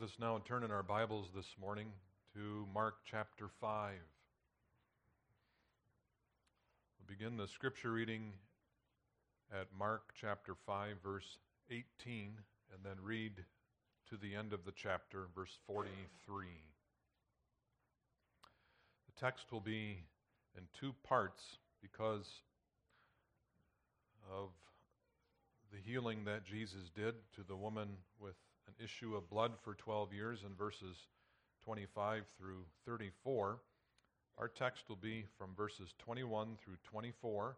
Let us now and turn in our Bibles this morning to Mark chapter 5. We'll begin the scripture reading at Mark chapter 5, verse 18, and then read to the end of the chapter, verse 43. The text will be in two parts because of the healing that Jesus did to the woman with an issue of blood for 12 years in verses 25 through 34. Our text will be from verses 21 through 24,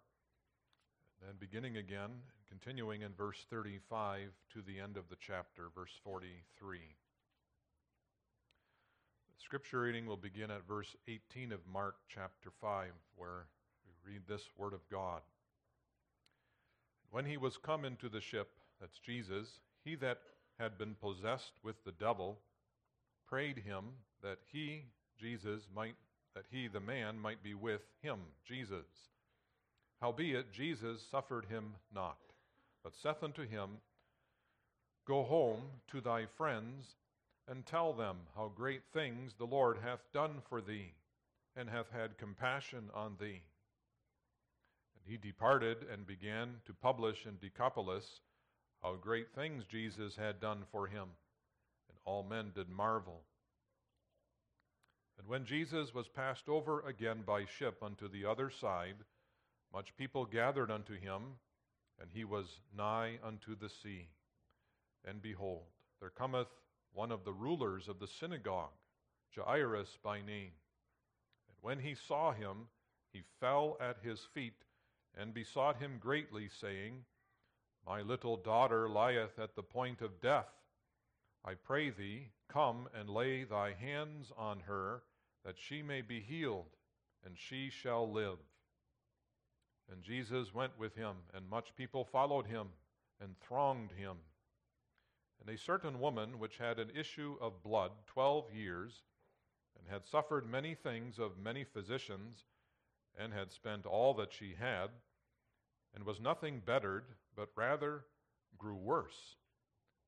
then beginning again, continuing in verse 35 to the end of the chapter, verse 43. The scripture reading will begin at verse 18 of Mark chapter 5, where we read this word of God. When he was come into the ship, that's Jesus, he that had been possessed with the devil, prayed him that he, Jesus, might that he, the man, might be with him, Jesus. Howbeit Jesus suffered him not, but saith unto him, Go home to thy friends, and tell them how great things the Lord hath done for thee, and hath had compassion on thee. And he departed and began to publish in Decapolis how great things Jesus had done for him. And all men did marvel. And when Jesus was passed over again by ship unto the other side, much people gathered unto him, and he was nigh unto the sea. And behold, there cometh one of the rulers of the synagogue, Jairus by name. And when he saw him, he fell at his feet and besought him greatly, saying, my little daughter lieth at the point of death. I pray thee, come and lay thy hands on her, that she may be healed, and she shall live. And Jesus went with him, and much people followed him, and thronged him. And a certain woman, which had an issue of blood twelve years, and had suffered many things of many physicians, and had spent all that she had, and was nothing bettered, but rather grew worse.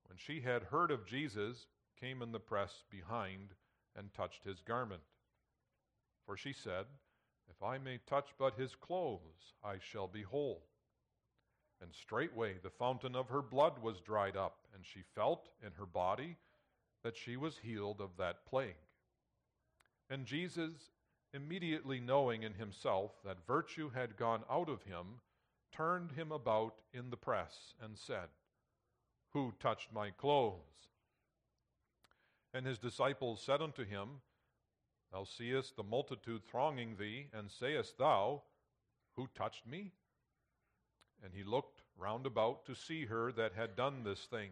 When she had heard of Jesus, came in the press behind and touched his garment. For she said, If I may touch but his clothes, I shall be whole. And straightway the fountain of her blood was dried up, and she felt in her body that she was healed of that plague. And Jesus, immediately knowing in himself that virtue had gone out of him, turned him about in the press and said, Who touched my clothes? And his disciples said unto him, Thou seest the multitude thronging thee, and sayest thou, Who touched me? And he looked round about to see her that had done this thing.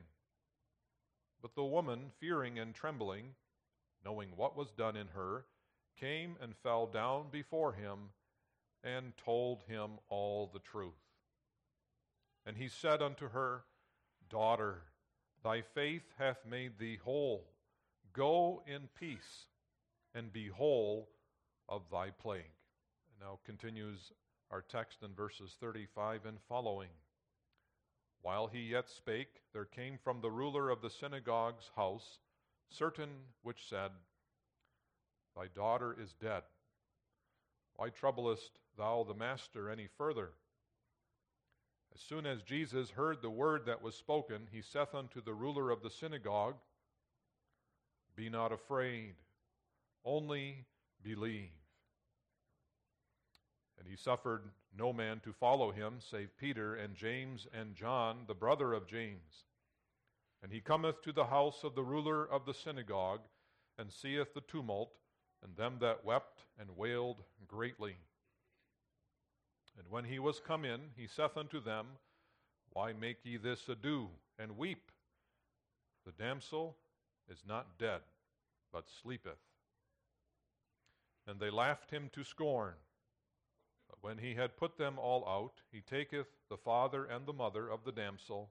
But the woman, fearing and trembling, knowing what was done in her, came and fell down before him and told him all the truth. And he said unto her, Daughter, thy faith hath made thee whole. Go in peace and be whole of thy plague. And now continues our text in verses 35 and following. While he yet spake, there came from the ruler of the synagogue's house certain which said, Thy daughter is dead. Why troublest thou the master any further? As soon as Jesus heard the word that was spoken, he saith unto the ruler of the synagogue, Be not afraid, only believe. And he suffered no man to follow him, save Peter and James and John, the brother of James. And he cometh to the house of the ruler of the synagogue, and seeth the tumult, and them that wept and wailed greatly. And when he was come in, he saith unto them, Why make ye this ado, and weep? The damsel is not dead, but sleepeth. And they laughed him to scorn. But when he had put them all out, he taketh the father and the mother of the damsel,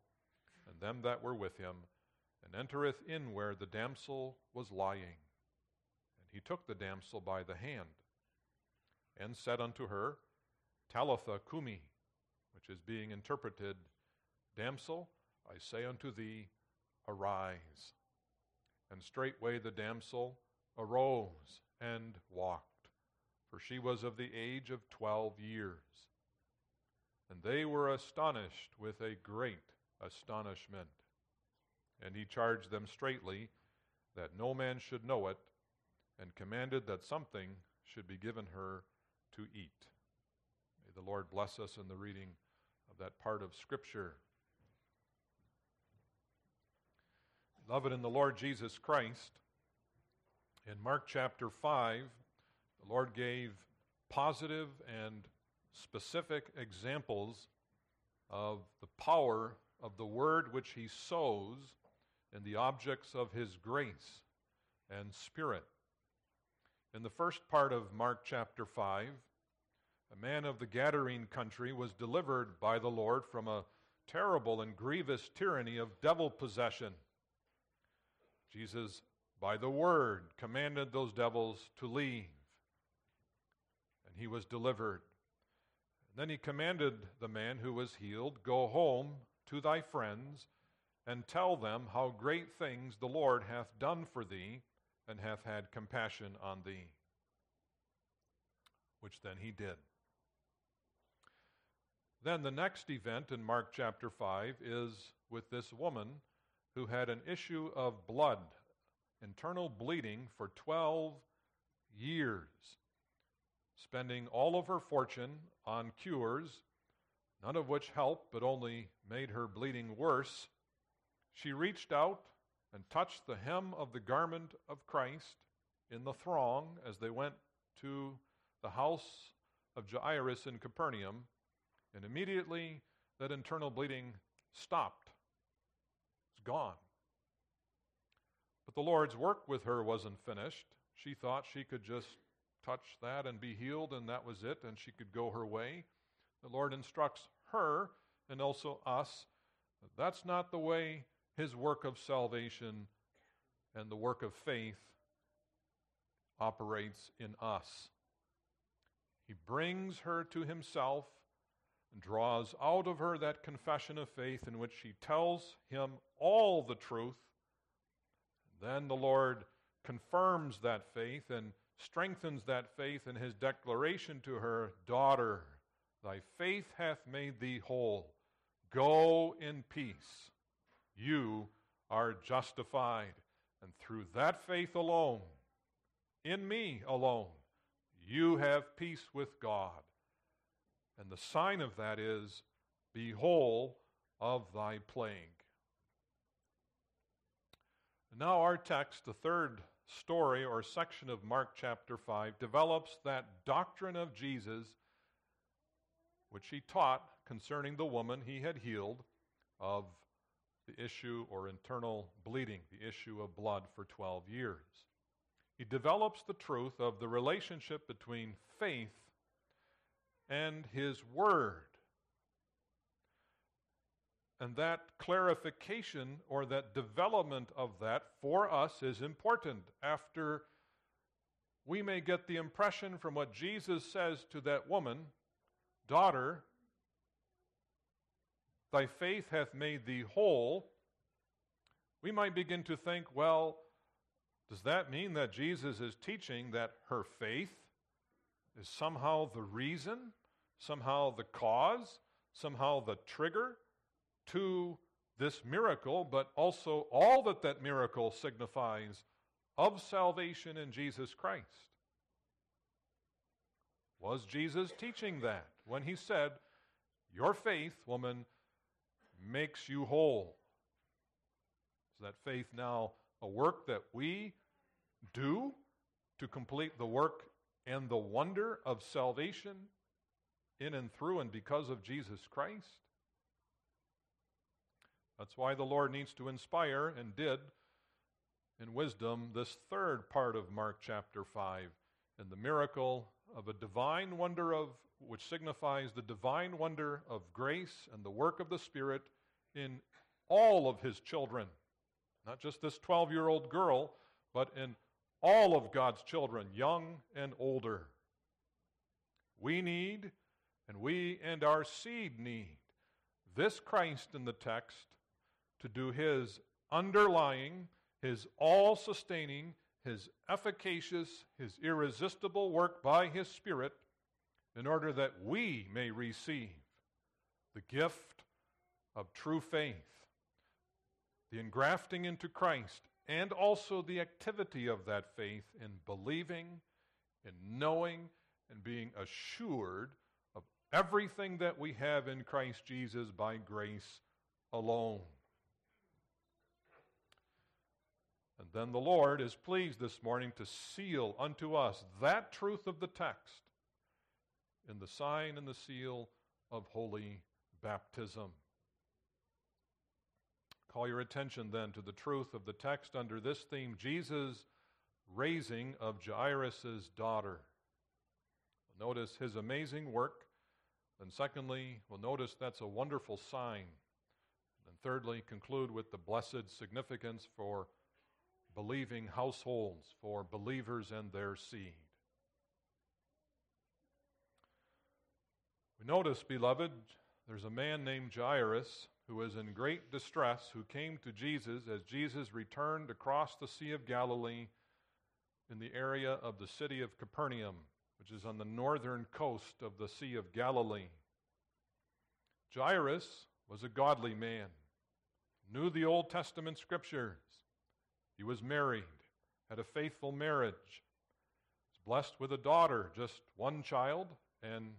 and them that were with him, and entereth in where the damsel was lying. And he took the damsel by the hand, and said unto her, Talitha cumi, which is being interpreted, Damsel, I say unto thee, arise. And straightway the damsel arose and walked, for she was of the age of twelve years. And they were astonished with a great astonishment. And he charged them straitly that no man should know it, and commanded that something should be given her to eat. May the Lord bless us in the reading of that part of Scripture. Beloved in the Lord Jesus Christ, in Mark chapter 5, the Lord gave positive and specific examples of the power of the word which he sows in the objects of his grace and spirit. In the first part of Mark chapter 5, a man of the Gadarene country was delivered by the Lord from a terrible and grievous tyranny of devil possession. Jesus, by the word, commanded those devils to leave, and he was delivered. Then he commanded the man who was healed, Go home to thy friends and tell them how great things the Lord hath done for thee, and hath had compassion on thee. Which then he did. Then the next event in Mark chapter 5 is with this woman who had an issue of blood, internal bleeding, for 12 years, spending all of her fortune on cures, none of which helped but only made her bleeding worse. She reached out and touched the hem of the garment of Christ in the throng as they went to the house of Jairus in Capernaum, and immediately that internal bleeding stopped It's gone. But the Lord's work with her wasn't finished. She thought she could just touch that and be healed, and that was it, and she could go her way. The Lord instructs her and also us that that's not the way His work of salvation and the work of faith operates in us. He brings her to Himself draws out of her that confession of faith in which she tells him all the truth. Then the Lord confirms that faith and strengthens that faith in his declaration to her Daughter, thy faith hath made thee whole. Go in peace. You are justified. And through that faith alone, in me alone, you have peace with God. And the sign of that is, Be whole of thy plague. Now, our text, the third story or section of Mark chapter 5, develops that doctrine of Jesus which he taught concerning the woman he had healed of the issue or internal bleeding, the issue of blood for 12 years. He develops the truth of the relationship between faith and His Word. And that clarification or that development of that for us is important. After we may get the impression from what Jesus says to that woman, Daughter, thy faith hath made thee whole, we might begin to think, well, does that mean that Jesus is teaching that her faith is somehow the reason somehow the cause, somehow the trigger to this miracle, but also all that that miracle signifies of salvation in Jesus Christ. Was Jesus teaching that when he said, Your faith, woman, makes you whole? Is that faith now a work that we do to complete the work and the wonder of salvation in and through and because of Jesus Christ. That's why the Lord needs to inspire and did in wisdom this third part of Mark chapter 5 and the miracle of a divine wonder of which signifies the divine wonder of grace and the work of the Spirit in all of his children. Not just this 12 year old girl, but in all of God's children, young and older. We need and we and our seed need this Christ in the text to do his underlying his all sustaining, his efficacious, his irresistible work by his Spirit in order that we may receive the gift of true faith, the engrafting into Christ, and also the activity of that faith in believing, in knowing, and being assured everything that we have in Christ Jesus by grace alone. And then the Lord is pleased this morning to seal unto us that truth of the text in the sign and the seal of holy baptism. Call your attention then to the truth of the text under this theme Jesus' raising of Jairus' daughter. Notice his amazing work. And secondly, we'll notice that's a wonderful sign. And thirdly, conclude with the blessed significance for believing households, for believers and their seed. We notice, beloved, there's a man named Jairus who was in great distress who came to Jesus as Jesus returned across the Sea of Galilee in the area of the city of Capernaum, which is on the northern coast of the Sea of Galilee. Jairus was a godly man, knew the Old Testament scriptures. He was married, had a faithful marriage, was blessed with a daughter, just one child, and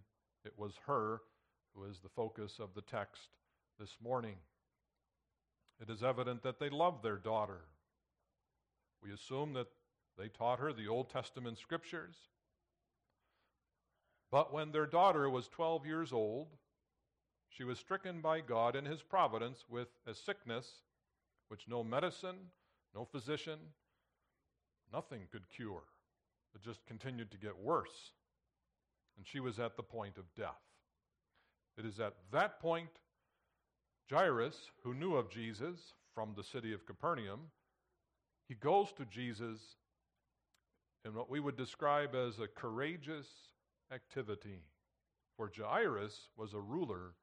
it was her who is the focus of the text this morning. It is evident that they loved their daughter. We assume that they taught her the Old Testament scriptures. But when their daughter was 12 years old, she was stricken by God in His providence with a sickness which no medicine, no physician, nothing could cure. It just continued to get worse. And she was at the point of death. It is at that point, Jairus, who knew of Jesus from the city of Capernaum, he goes to Jesus in what we would describe as a courageous activity. For Jairus was a ruler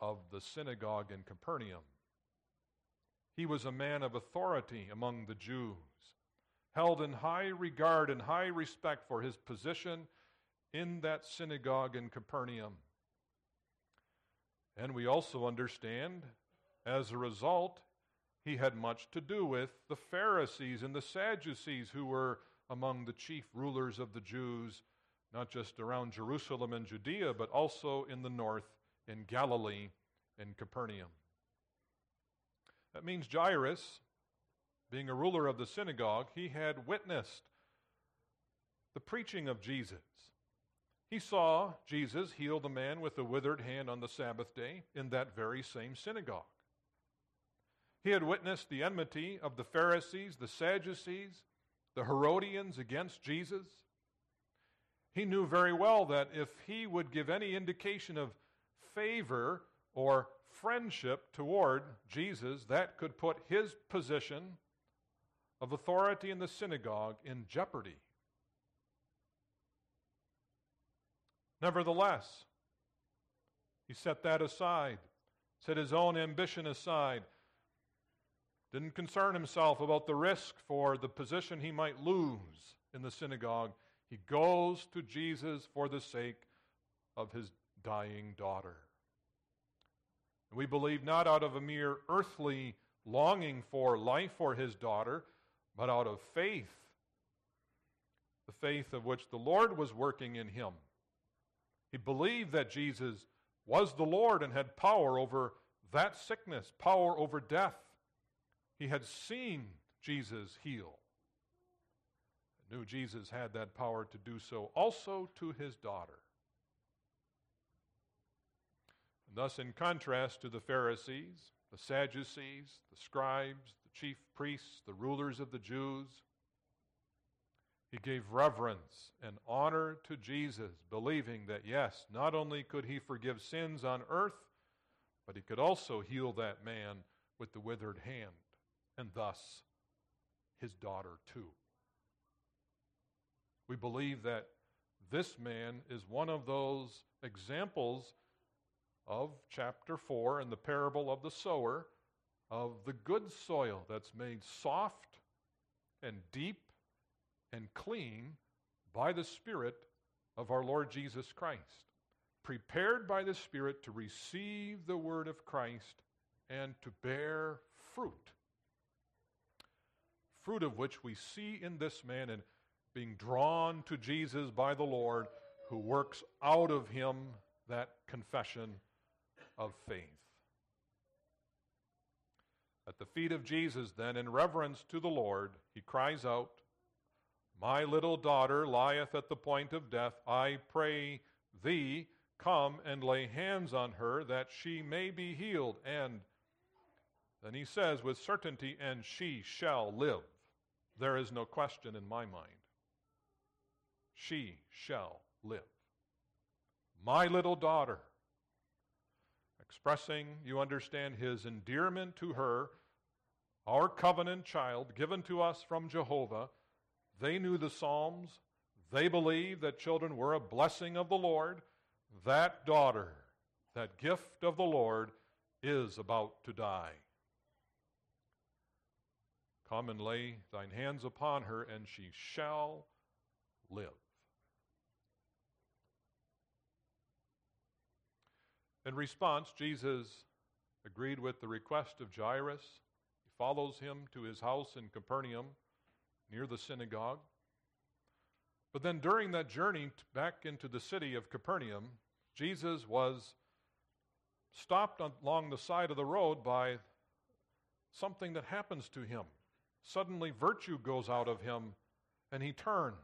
of the synagogue in Capernaum. He was a man of authority among the Jews, held in high regard and high respect for his position in that synagogue in Capernaum. And we also understand, as a result, he had much to do with the Pharisees and the Sadducees, who were among the chief rulers of the Jews, not just around Jerusalem and Judea, but also in the north, in Galilee, in Capernaum. That means Jairus, being a ruler of the synagogue, he had witnessed the preaching of Jesus. He saw Jesus heal the man with the withered hand on the Sabbath day in that very same synagogue. He had witnessed the enmity of the Pharisees, the Sadducees, the Herodians against Jesus. He knew very well that if he would give any indication of favor or friendship toward Jesus, that could put his position of authority in the synagogue in jeopardy. Nevertheless, he set that aside, set his own ambition aside, didn't concern himself about the risk for the position he might lose in the synagogue. He goes to Jesus for the sake of his dying daughter. We believe not out of a mere earthly longing for life for his daughter, but out of faith, the faith of which the Lord was working in him he believed that Jesus was the Lord and had power over that sickness, power over death. He had seen Jesus heal. Knew Jesus had that power to do so also to his daughter. And thus, in contrast to the Pharisees, the Sadducees, the scribes, the chief priests, the rulers of the Jews, he gave reverence and honor to Jesus, believing that, yes, not only could he forgive sins on earth, but he could also heal that man with the withered hand, and thus his daughter too. We believe that this man is one of those examples of chapter 4 and the parable of the sower of the good soil that's made soft and deep and clean by the Spirit of our Lord Jesus Christ, prepared by the Spirit to receive the word of Christ and to bear fruit. Fruit of which we see in this man and being drawn to Jesus by the Lord, who works out of him that confession of faith. At the feet of Jesus, then, in reverence to the Lord, he cries out, My little daughter lieth at the point of death. I pray thee, come and lay hands on her that she may be healed. And then he says with certainty, And she shall live. There is no question in my mind. She shall live. My little daughter expressing, you understand, his endearment to her, our covenant child given to us from Jehovah. They knew the Psalms. They believed that children were a blessing of the Lord. That daughter, that gift of the Lord, is about to die. Come and lay thine hands upon her, and she shall live. In response, Jesus agreed with the request of Jairus. He follows him to his house in Capernaum near the synagogue. But then during that journey back into the city of Capernaum, Jesus was stopped along the side of the road by something that happens to him. Suddenly, virtue goes out of him, and he turns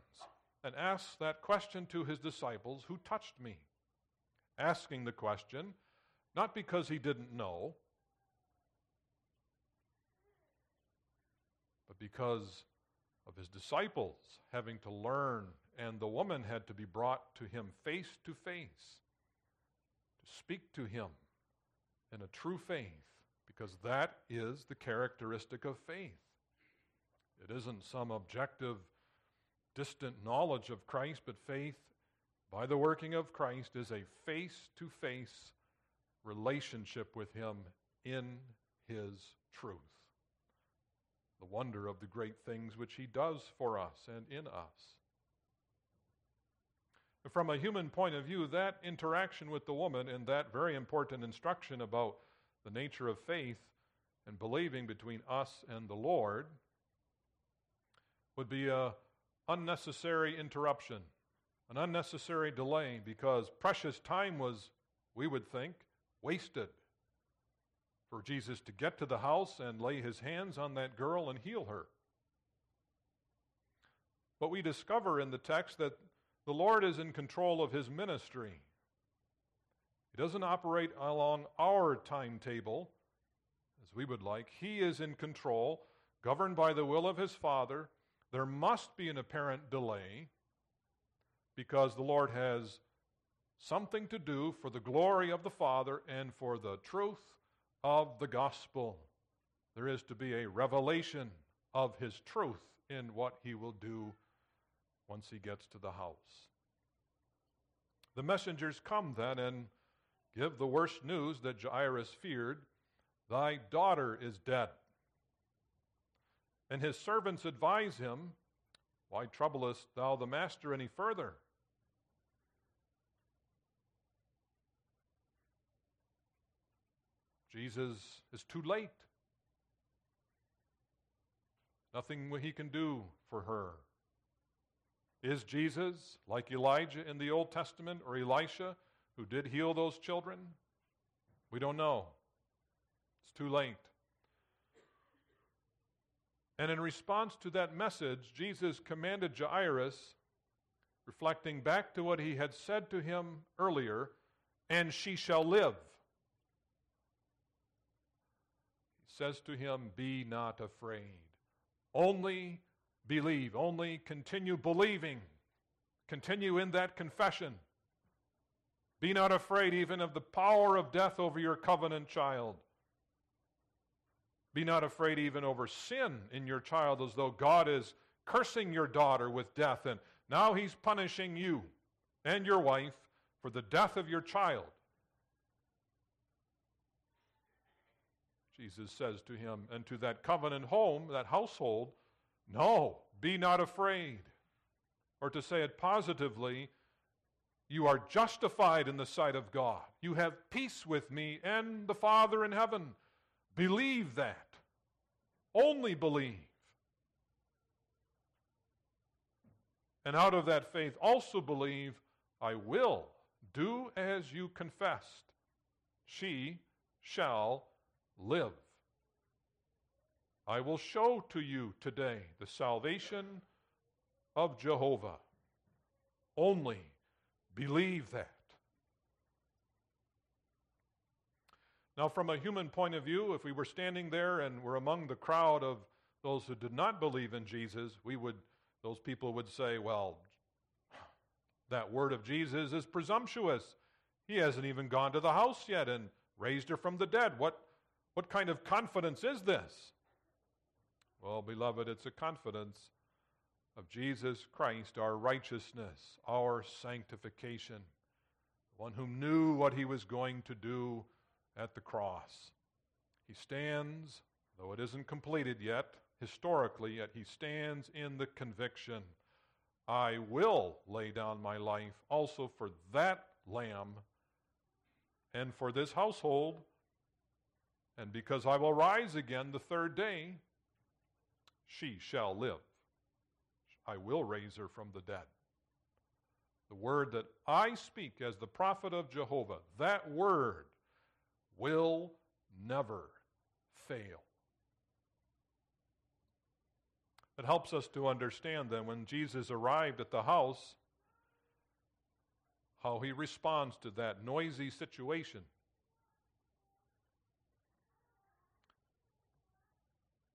and asks that question to his disciples Who touched me? Asking the question, not because he didn't know, but because of his disciples having to learn, and the woman had to be brought to him face to face to speak to him in a true faith, because that is the characteristic of faith. It isn't some objective, distant knowledge of Christ, but faith by the working of Christ is a face to face relationship with Him in His truth. The wonder of the great things which He does for us and in us. From a human point of view, that interaction with the woman and that very important instruction about the nature of faith and believing between us and the Lord would be an unnecessary interruption an unnecessary delay because precious time was, we would think, wasted for Jesus to get to the house and lay his hands on that girl and heal her. But we discover in the text that the Lord is in control of his ministry. He doesn't operate along our timetable as we would like. He is in control, governed by the will of his Father. There must be an apparent delay because the Lord has something to do for the glory of the Father and for the truth of the gospel. There is to be a revelation of his truth in what he will do once he gets to the house. The messengers come then and give the worst news that Jairus feared Thy daughter is dead. And his servants advise him, Why troublest thou the master any further? Jesus is too late. Nothing he can do for her. Is Jesus like Elijah in the Old Testament or Elisha who did heal those children? We don't know. It's too late. And in response to that message, Jesus commanded Jairus, reflecting back to what he had said to him earlier, and she shall live. Says to him, Be not afraid. Only believe. Only continue believing. Continue in that confession. Be not afraid even of the power of death over your covenant child. Be not afraid even over sin in your child, as though God is cursing your daughter with death, and now he's punishing you and your wife for the death of your child. Jesus says to him, and to that covenant home, that household, No, be not afraid. Or to say it positively, you are justified in the sight of God. You have peace with me and the Father in heaven. Believe that. Only believe. And out of that faith, also believe, I will do as you confessed. She shall live. I will show to you today the salvation of Jehovah. Only believe that. Now, from a human point of view, if we were standing there and were among the crowd of those who did not believe in Jesus, we would, those people would say, well, that word of Jesus is presumptuous. He hasn't even gone to the house yet and raised her from the dead. What, what kind of confidence is this? Well, beloved, it's a confidence of Jesus Christ, our righteousness, our sanctification, one who knew what he was going to do at the cross. He stands, though it isn't completed yet, historically, yet he stands in the conviction I will lay down my life also for that lamb and for this household. And because I will rise again the third day, she shall live. I will raise her from the dead. The word that I speak as the prophet of Jehovah, that word will never fail. It helps us to understand then when Jesus arrived at the house, how he responds to that noisy situation.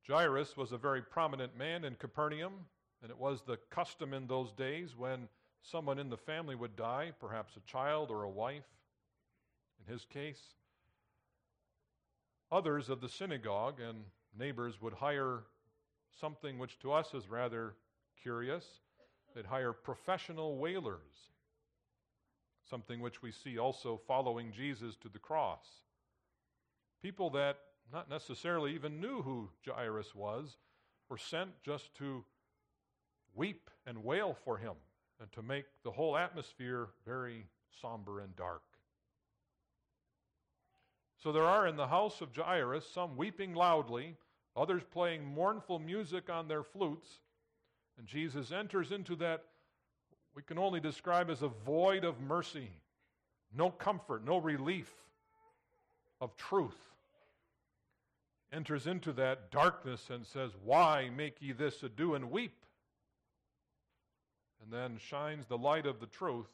Jairus was a very prominent man in Capernaum, and it was the custom in those days when someone in the family would die, perhaps a child or a wife, in his case. Others of the synagogue and neighbors would hire something which to us is rather curious. They'd hire professional wailers, something which we see also following Jesus to the cross. People that not necessarily even knew who Jairus was, were sent just to weep and wail for him and to make the whole atmosphere very somber and dark. So there are in the house of Jairus some weeping loudly, others playing mournful music on their flutes, and Jesus enters into that we can only describe as a void of mercy, no comfort, no relief of truth enters into that darkness and says, Why make ye this ado and weep? And then shines the light of the truth.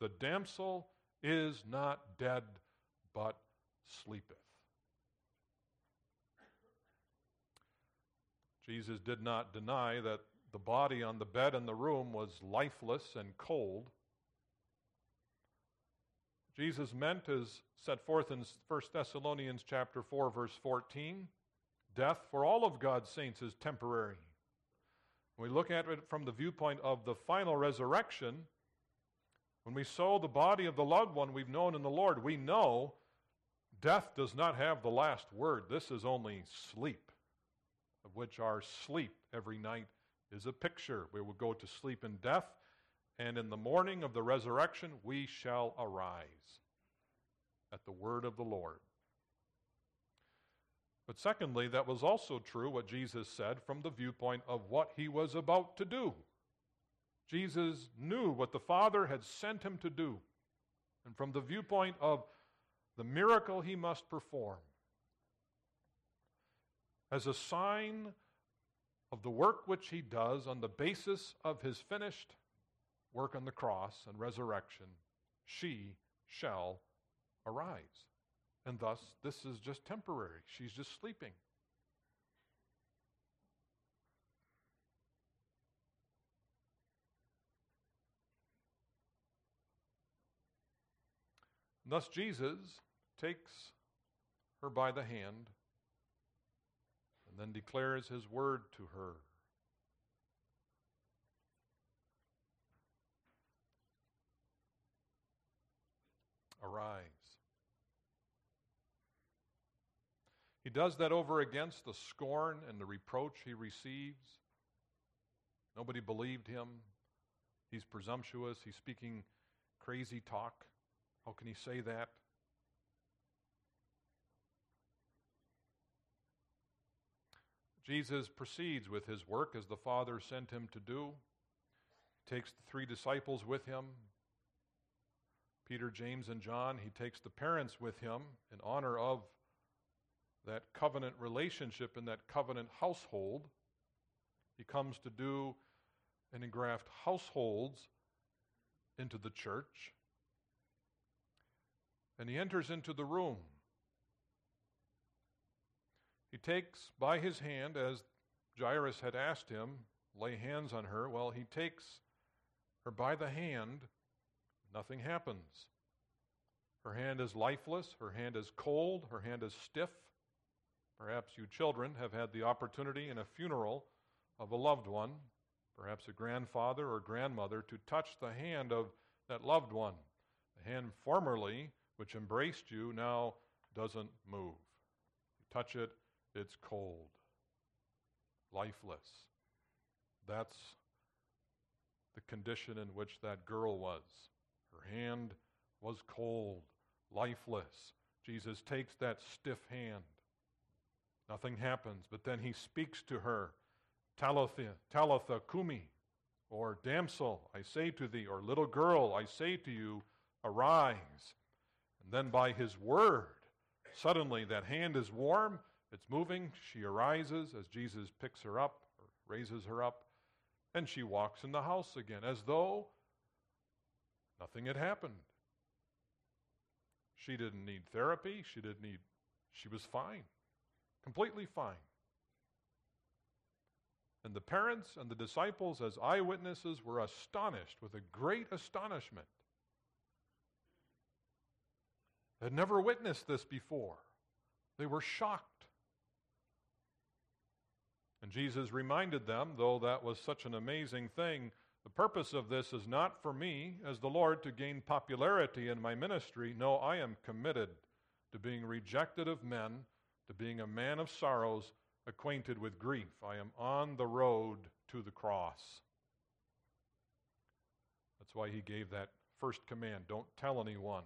The damsel is not dead, but sleepeth. Jesus did not deny that the body on the bed in the room was lifeless and cold. Jesus meant, as set forth in 1 Thessalonians chapter 4, verse 14, death for all of God's saints is temporary. When we look at it from the viewpoint of the final resurrection, when we sow the body of the loved one we've known in the Lord, we know death does not have the last word. This is only sleep, of which our sleep every night is a picture. We will go to sleep in death and in the morning of the resurrection we shall arise at the word of the Lord. But secondly, that was also true what Jesus said from the viewpoint of what he was about to do. Jesus knew what the Father had sent him to do, and from the viewpoint of the miracle he must perform. As a sign of the work which he does on the basis of his finished work on the cross and resurrection, she shall arise. And thus, this is just temporary. She's just sleeping. Thus, Jesus takes her by the hand and then declares his word to her. Arise. He does that over against the scorn and the reproach he receives. Nobody believed him. He's presumptuous. He's speaking crazy talk. How can he say that? Jesus proceeds with his work as the Father sent him to do. He takes the three disciples with him Peter, James, and John. He takes the parents with him in honor of that covenant relationship in that covenant household. He comes to do and engraft households into the church. And he enters into the room. He takes by his hand, as Jairus had asked him, lay hands on her. Well, he takes her by the hand. Nothing happens. Her hand is lifeless. Her hand is cold. Her hand is stiff. Perhaps you children have had the opportunity in a funeral of a loved one, perhaps a grandfather or grandmother, to touch the hand of that loved one. The hand formerly, which embraced you, now doesn't move. You touch it, it's cold, lifeless. That's the condition in which that girl was. Her hand was cold, lifeless. Jesus takes that stiff hand. Nothing happens, but then he speaks to her, Talitha, Talitha Kumi, or damsel, I say to thee, or little girl, I say to you, arise. And then by his word, suddenly that hand is warm, it's moving. She arises as Jesus picks her up or raises her up, and she walks in the house again as though nothing had happened. She didn't need therapy. She didn't need, she was fine, completely fine. And the parents and the disciples, as eyewitnesses, were astonished with a great astonishment. They Had never witnessed this before. They were shocked. And Jesus reminded them, though that was such an amazing thing, the purpose of this is not for me, as the Lord, to gain popularity in my ministry. No, I am committed to being rejected of men, to being a man of sorrows, acquainted with grief. I am on the road to the cross. That's why he gave that first command don't tell anyone.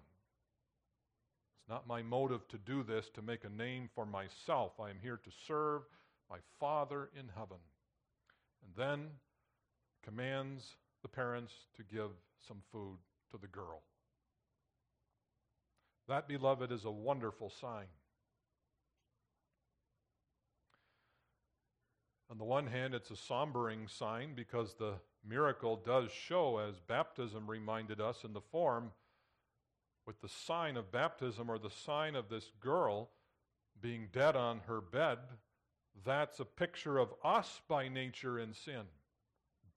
It's not my motive to do this to make a name for myself. I am here to serve my Father in heaven. And then commands the parents to give some food to the girl. That, beloved, is a wonderful sign. On the one hand, it's a sombering sign because the miracle does show, as baptism reminded us in the form, with the sign of baptism or the sign of this girl being dead on her bed that's a picture of us by nature in sin,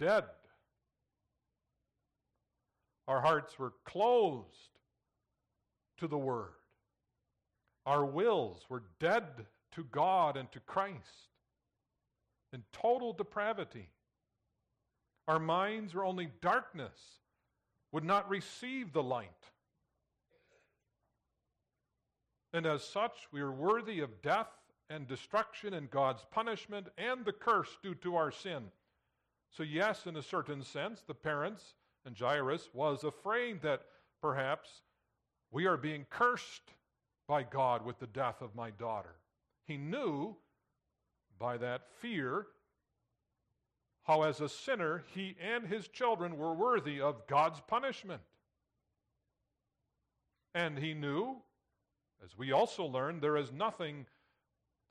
dead. Our hearts were closed to the Word. Our wills were dead to God and to Christ in total depravity. Our minds were only darkness, would not receive the light. And as such, we are worthy of death and destruction and God's punishment and the curse due to our sin. So, yes, in a certain sense, the parents and Jairus was afraid that perhaps we are being cursed by God with the death of my daughter. He knew by that fear how, as a sinner, he and his children were worthy of God's punishment. And he knew, as we also learned, there is nothing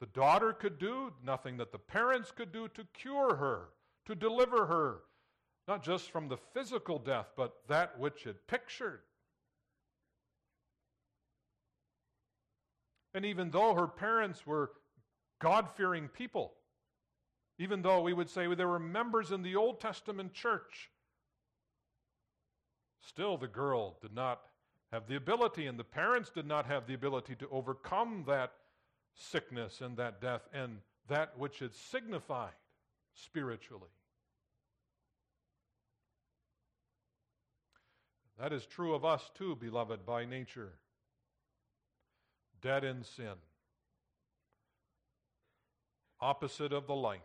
the daughter could do, nothing that the parents could do to cure her, to deliver her, not just from the physical death, but that which it pictured. And even though her parents were God fearing people, even though we would say they were members in the Old Testament church, still the girl did not have the ability, and the parents did not have the ability to overcome that sickness and that death and that which it signified spiritually. That is true of us too, beloved, by nature. Dead in sin. Opposite of the light.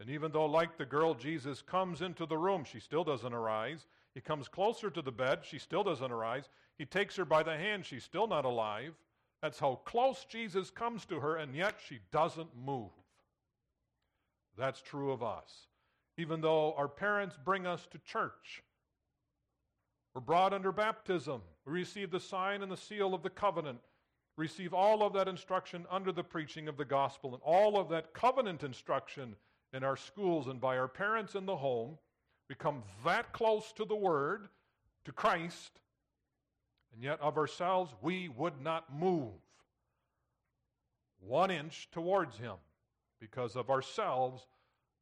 And even though, like the girl, Jesus comes into the room, she still doesn't arise. He comes closer to the bed, she still doesn't arise. He takes her by the hand, she's still not alive. That's how close Jesus comes to her, and yet she doesn't move. That's true of us. Even though our parents bring us to church, we're brought under baptism, we receive the sign and the seal of the covenant, receive all of that instruction under the preaching of the gospel, and all of that covenant instruction in our schools and by our parents in the home. We come that close to the Word, to Christ, and yet of ourselves we would not move one inch towards Him because of ourselves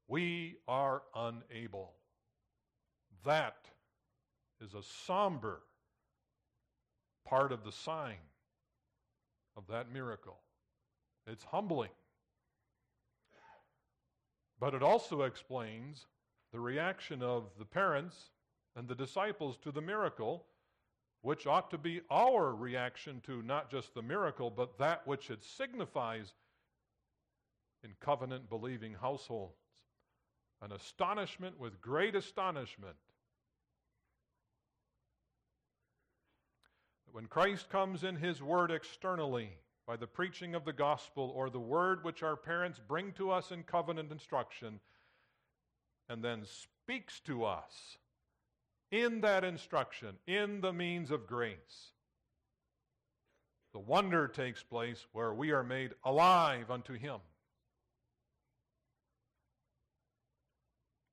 we are unable. That is a somber part of the sign of that miracle. It's humbling. But it also explains the reaction of the parents and the disciples to the miracle, which ought to be our reaction to not just the miracle, but that which it signifies in covenant believing households. An astonishment with great astonishment. When Christ comes in his word externally, by the preaching of the gospel or the word which our parents bring to us in covenant instruction, and then speaks to us in that instruction, in the means of grace. The wonder takes place where we are made alive unto Him.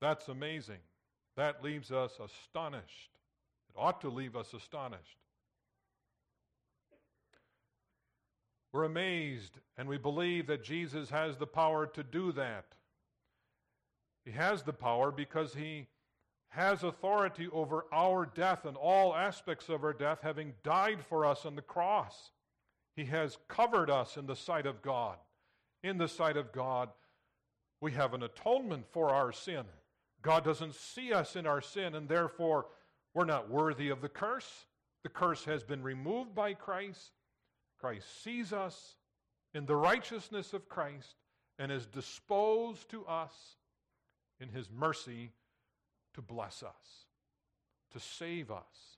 That's amazing. That leaves us astonished. It ought to leave us astonished. We're amazed and we believe that Jesus has the power to do that. He has the power because he has authority over our death and all aspects of our death, having died for us on the cross. He has covered us in the sight of God. In the sight of God, we have an atonement for our sin. God doesn't see us in our sin, and therefore we're not worthy of the curse. The curse has been removed by Christ. Christ sees us in the righteousness of Christ and is disposed to us in his mercy to bless us, to save us.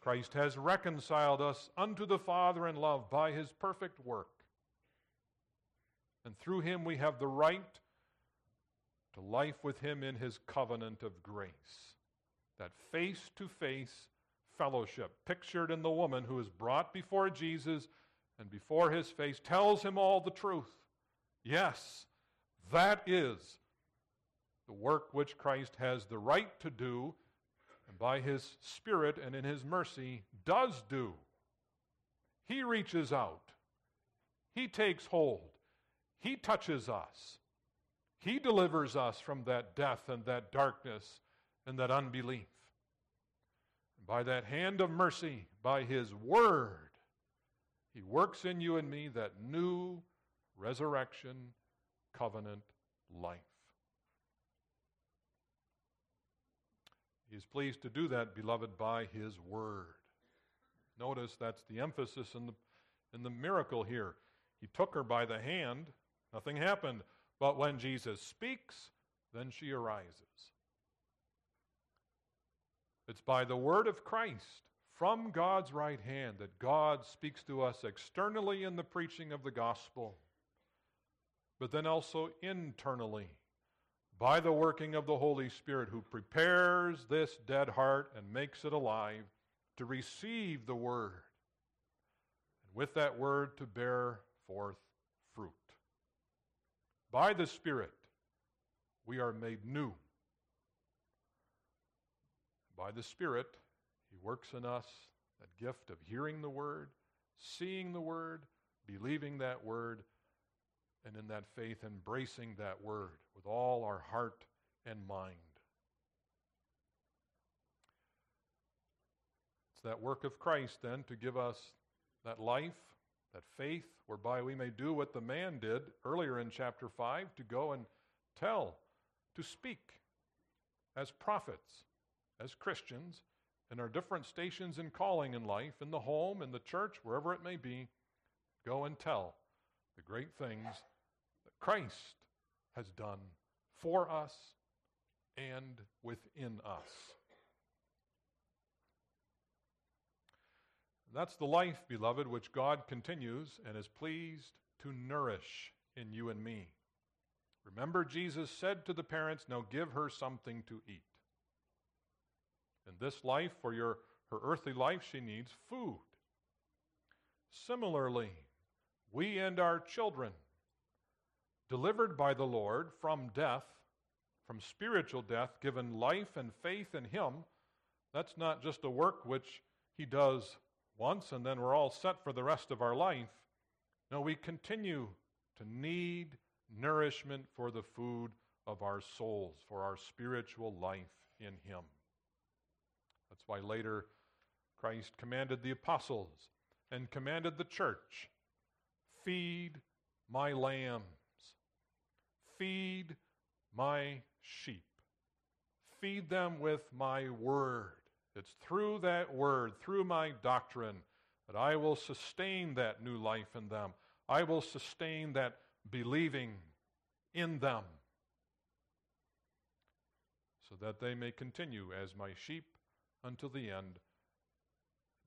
Christ has reconciled us unto the Father in love by his perfect work. And through him we have the right to life with him in his covenant of grace. That face to face fellowship, pictured in the woman who is brought before Jesus and before his face, tells him all the truth. Yes, that is the work which Christ has the right to do, and by his Spirit and in his mercy does do. He reaches out, he takes hold, he touches us, he delivers us from that death and that darkness and that unbelief by that hand of mercy, by his word, he works in you and me that new resurrection covenant life. He is pleased to do that, beloved, by his word. Notice that's the emphasis in the, in the miracle here. He took her by the hand, nothing happened. But when Jesus speaks, then she arises. It's by the word of Christ from God's right hand that God speaks to us externally in the preaching of the gospel, but then also internally by the working of the Holy Spirit who prepares this dead heart and makes it alive to receive the word, and with that word to bear forth fruit. By the Spirit, we are made new. By the Spirit, He works in us that gift of hearing the Word, seeing the Word, believing that Word, and in that faith, embracing that Word with all our heart and mind. It's that work of Christ, then, to give us that life, that faith, whereby we may do what the man did earlier in chapter 5 to go and tell, to speak as prophets as Christians in our different stations and calling in life, in the home, in the church, wherever it may be, go and tell the great things that Christ has done for us and within us. That's the life, beloved, which God continues and is pleased to nourish in you and me. Remember, Jesus said to the parents, Now give her something to eat. In this life, for your, her earthly life, she needs food. Similarly, we and our children, delivered by the Lord from death, from spiritual death, given life and faith in Him, that's not just a work which He does once and then we're all set for the rest of our life. No, we continue to need nourishment for the food of our souls, for our spiritual life in Him. That's why later Christ commanded the apostles and commanded the church feed my lambs, feed my sheep, feed them with my word. It's through that word, through my doctrine, that I will sustain that new life in them. I will sustain that believing in them so that they may continue as my sheep until the end.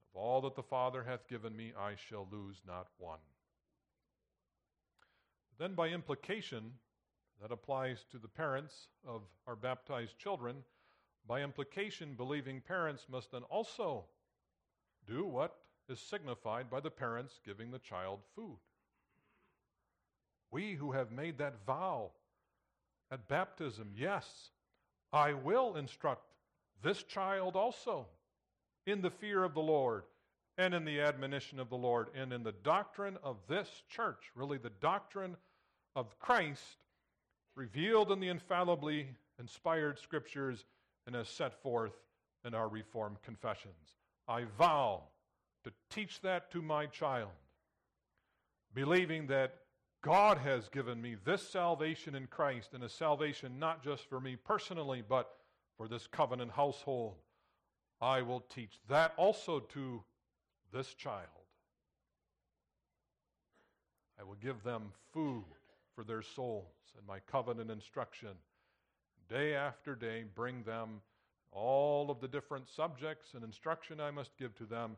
Of all that the Father hath given me, I shall lose not one. Then, by implication, that applies to the parents of our baptized children. By implication, believing parents must then also do what is signified by the parents giving the child food. We who have made that vow at baptism, yes, I will instruct this child also in the fear of the Lord and in the admonition of the Lord and in the doctrine of this church, really the doctrine of Christ revealed in the infallibly inspired scriptures and as set forth in our Reformed confessions. I vow to teach that to my child, believing that God has given me this salvation in Christ and a salvation not just for me personally, but for this covenant household. I will teach that also to this child. I will give them food for their souls and my covenant instruction. Day after day, bring them all of the different subjects and instruction I must give to them,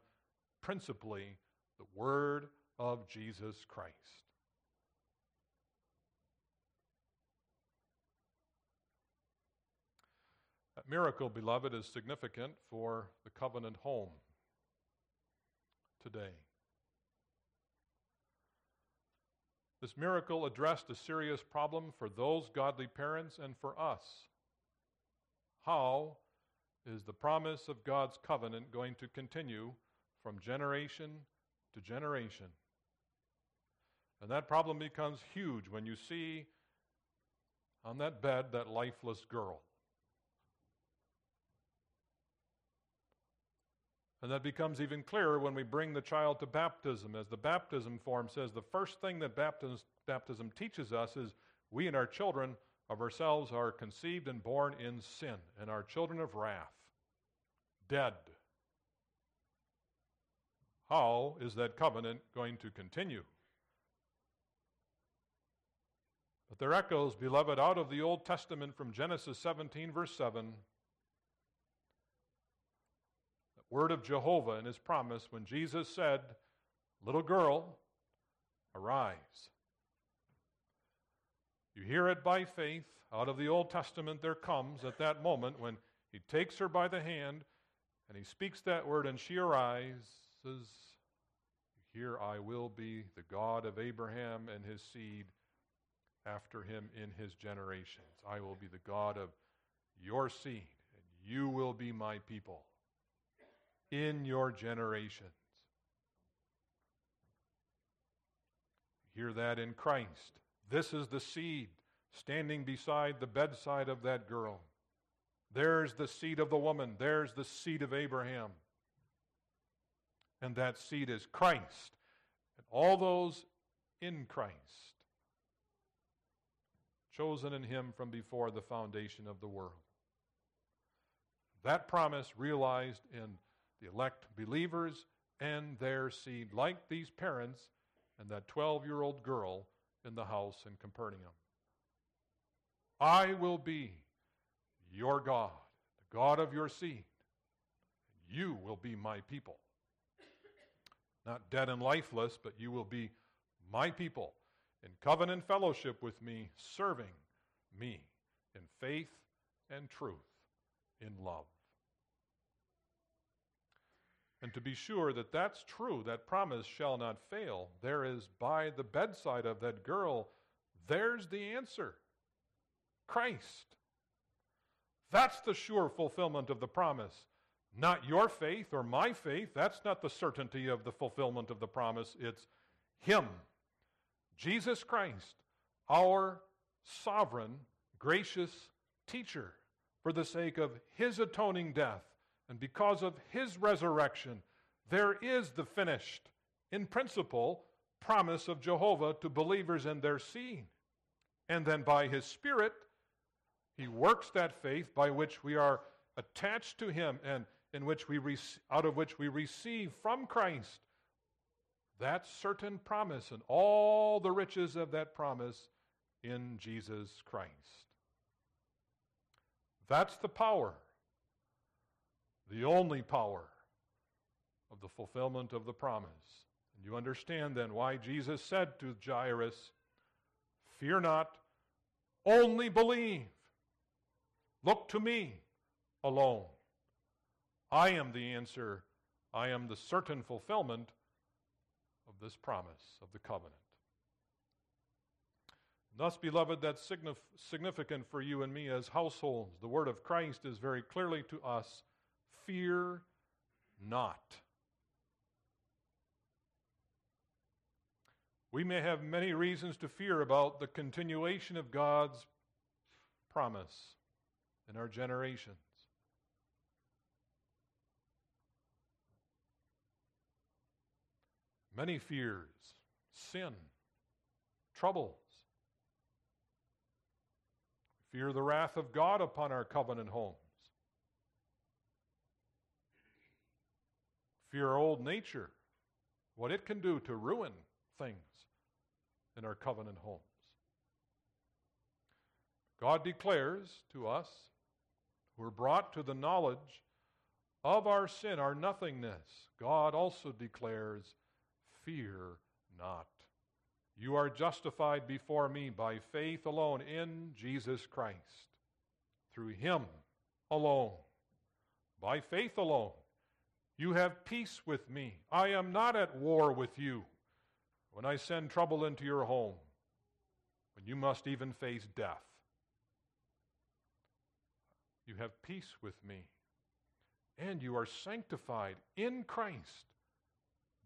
principally the Word of Jesus Christ. That miracle, beloved, is significant for the covenant home today. This miracle addressed a serious problem for those godly parents and for us. How is the promise of God's covenant going to continue from generation to generation? And that problem becomes huge when you see on that bed that lifeless girl. And that becomes even clearer when we bring the child to baptism. As the baptism form says, the first thing that baptism, teaches us is we and our children of ourselves are conceived and born in sin, and our children of wrath, dead. How is that covenant going to continue? But there echoes, beloved, out of the Old Testament from Genesis 17, verse 7 word of Jehovah and his promise when Jesus said, Little girl, arise. You hear it by faith. Out of the Old Testament, there comes at that moment when he takes her by the hand and he speaks that word, and she arises. Here I will be the God of Abraham and his seed after him in his generations. I will be the God of your seed, and you will be my people in your generations. Hear that in Christ. This is the seed standing beside the bedside of that girl. There's the seed of the woman. There's the seed of Abraham. And that seed is Christ. And all those in Christ, chosen in Him from before the foundation of the world. That promise realized in the elect believers and their seed, like these parents and that 12 year old girl, in the house in Capernaum. I will be your God, the God of your seed. You will be my people. Not dead and lifeless, but you will be my people in covenant fellowship with me, serving me in faith and truth, in love. And to be sure that that's true, that promise shall not fail, there is by the bedside of that girl, there's the answer Christ. That's the sure fulfillment of the promise. Not your faith or my faith. That's not the certainty of the fulfillment of the promise. It's Him, Jesus Christ, our sovereign, gracious teacher, for the sake of His atoning death and because of his resurrection, there is the finished, in principle, promise of Jehovah to believers and their seed. And then by his Spirit, he works that faith by which we are attached to him and in which we out of which we receive from Christ that certain promise and all the riches of that promise in Jesus Christ. That's the power the only power of the fulfillment of the promise. And you understand then why Jesus said to Jairus, Fear not, only believe. Look to me alone. I am the answer. I am the certain fulfillment of this promise of the covenant. Thus, beloved, that's significant for you and me as households. The word of Christ is very clearly to us fear not. We may have many reasons to fear about the continuation of God's promise in our generations. Many fears, sin, troubles. Fear the wrath of God upon our covenant home. Fear our old nature, what it can do to ruin things in our covenant homes. God declares to us, who are brought to the knowledge of our sin, our nothingness. God also declares, Fear not. You are justified before me by faith alone in Jesus Christ. Through Him alone. By faith alone. You have peace with me. I am not at war with you. When I send trouble into your home, when you must even face death, you have peace with me. And you are sanctified in Christ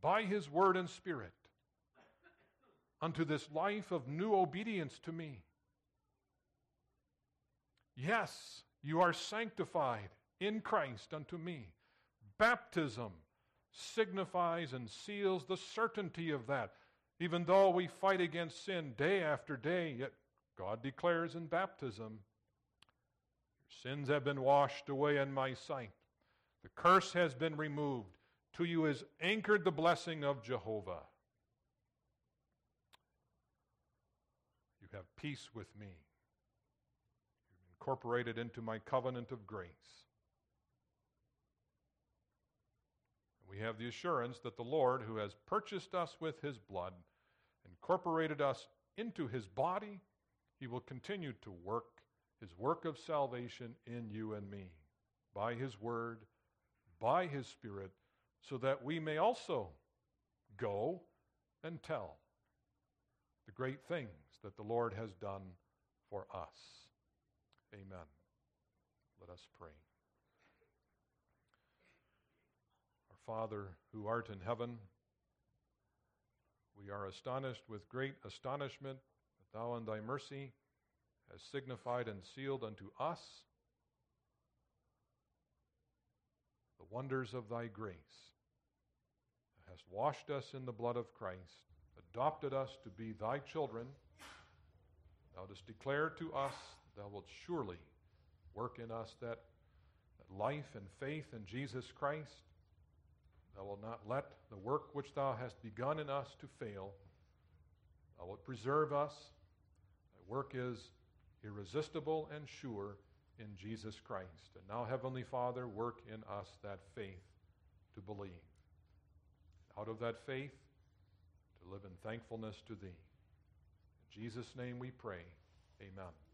by his word and spirit unto this life of new obedience to me. Yes, you are sanctified in Christ unto me Baptism signifies and seals the certainty of that. Even though we fight against sin day after day, yet God declares in baptism, Your sins have been washed away in my sight. The curse has been removed. To you is anchored the blessing of Jehovah. You have peace with me. You've incorporated into my covenant of grace. We have the assurance that the Lord, who has purchased us with his blood, incorporated us into his body, he will continue to work his work of salvation in you and me by his word, by his spirit, so that we may also go and tell the great things that the Lord has done for us. Amen. Let us pray. Father who art in heaven, we are astonished with great astonishment that thou in thy mercy hast signified and sealed unto us the wonders of thy grace. Thou hast washed us in the blood of Christ, adopted us to be thy children. Thou dost declare to us, that thou wilt surely work in us that, that life and faith in Jesus Christ Thou wilt not let the work which thou hast begun in us to fail. Thou wilt preserve us. Thy work is irresistible and sure in Jesus Christ. And now, Heavenly Father, work in us that faith to believe. Out of that faith, to live in thankfulness to Thee. In Jesus' name we pray. Amen.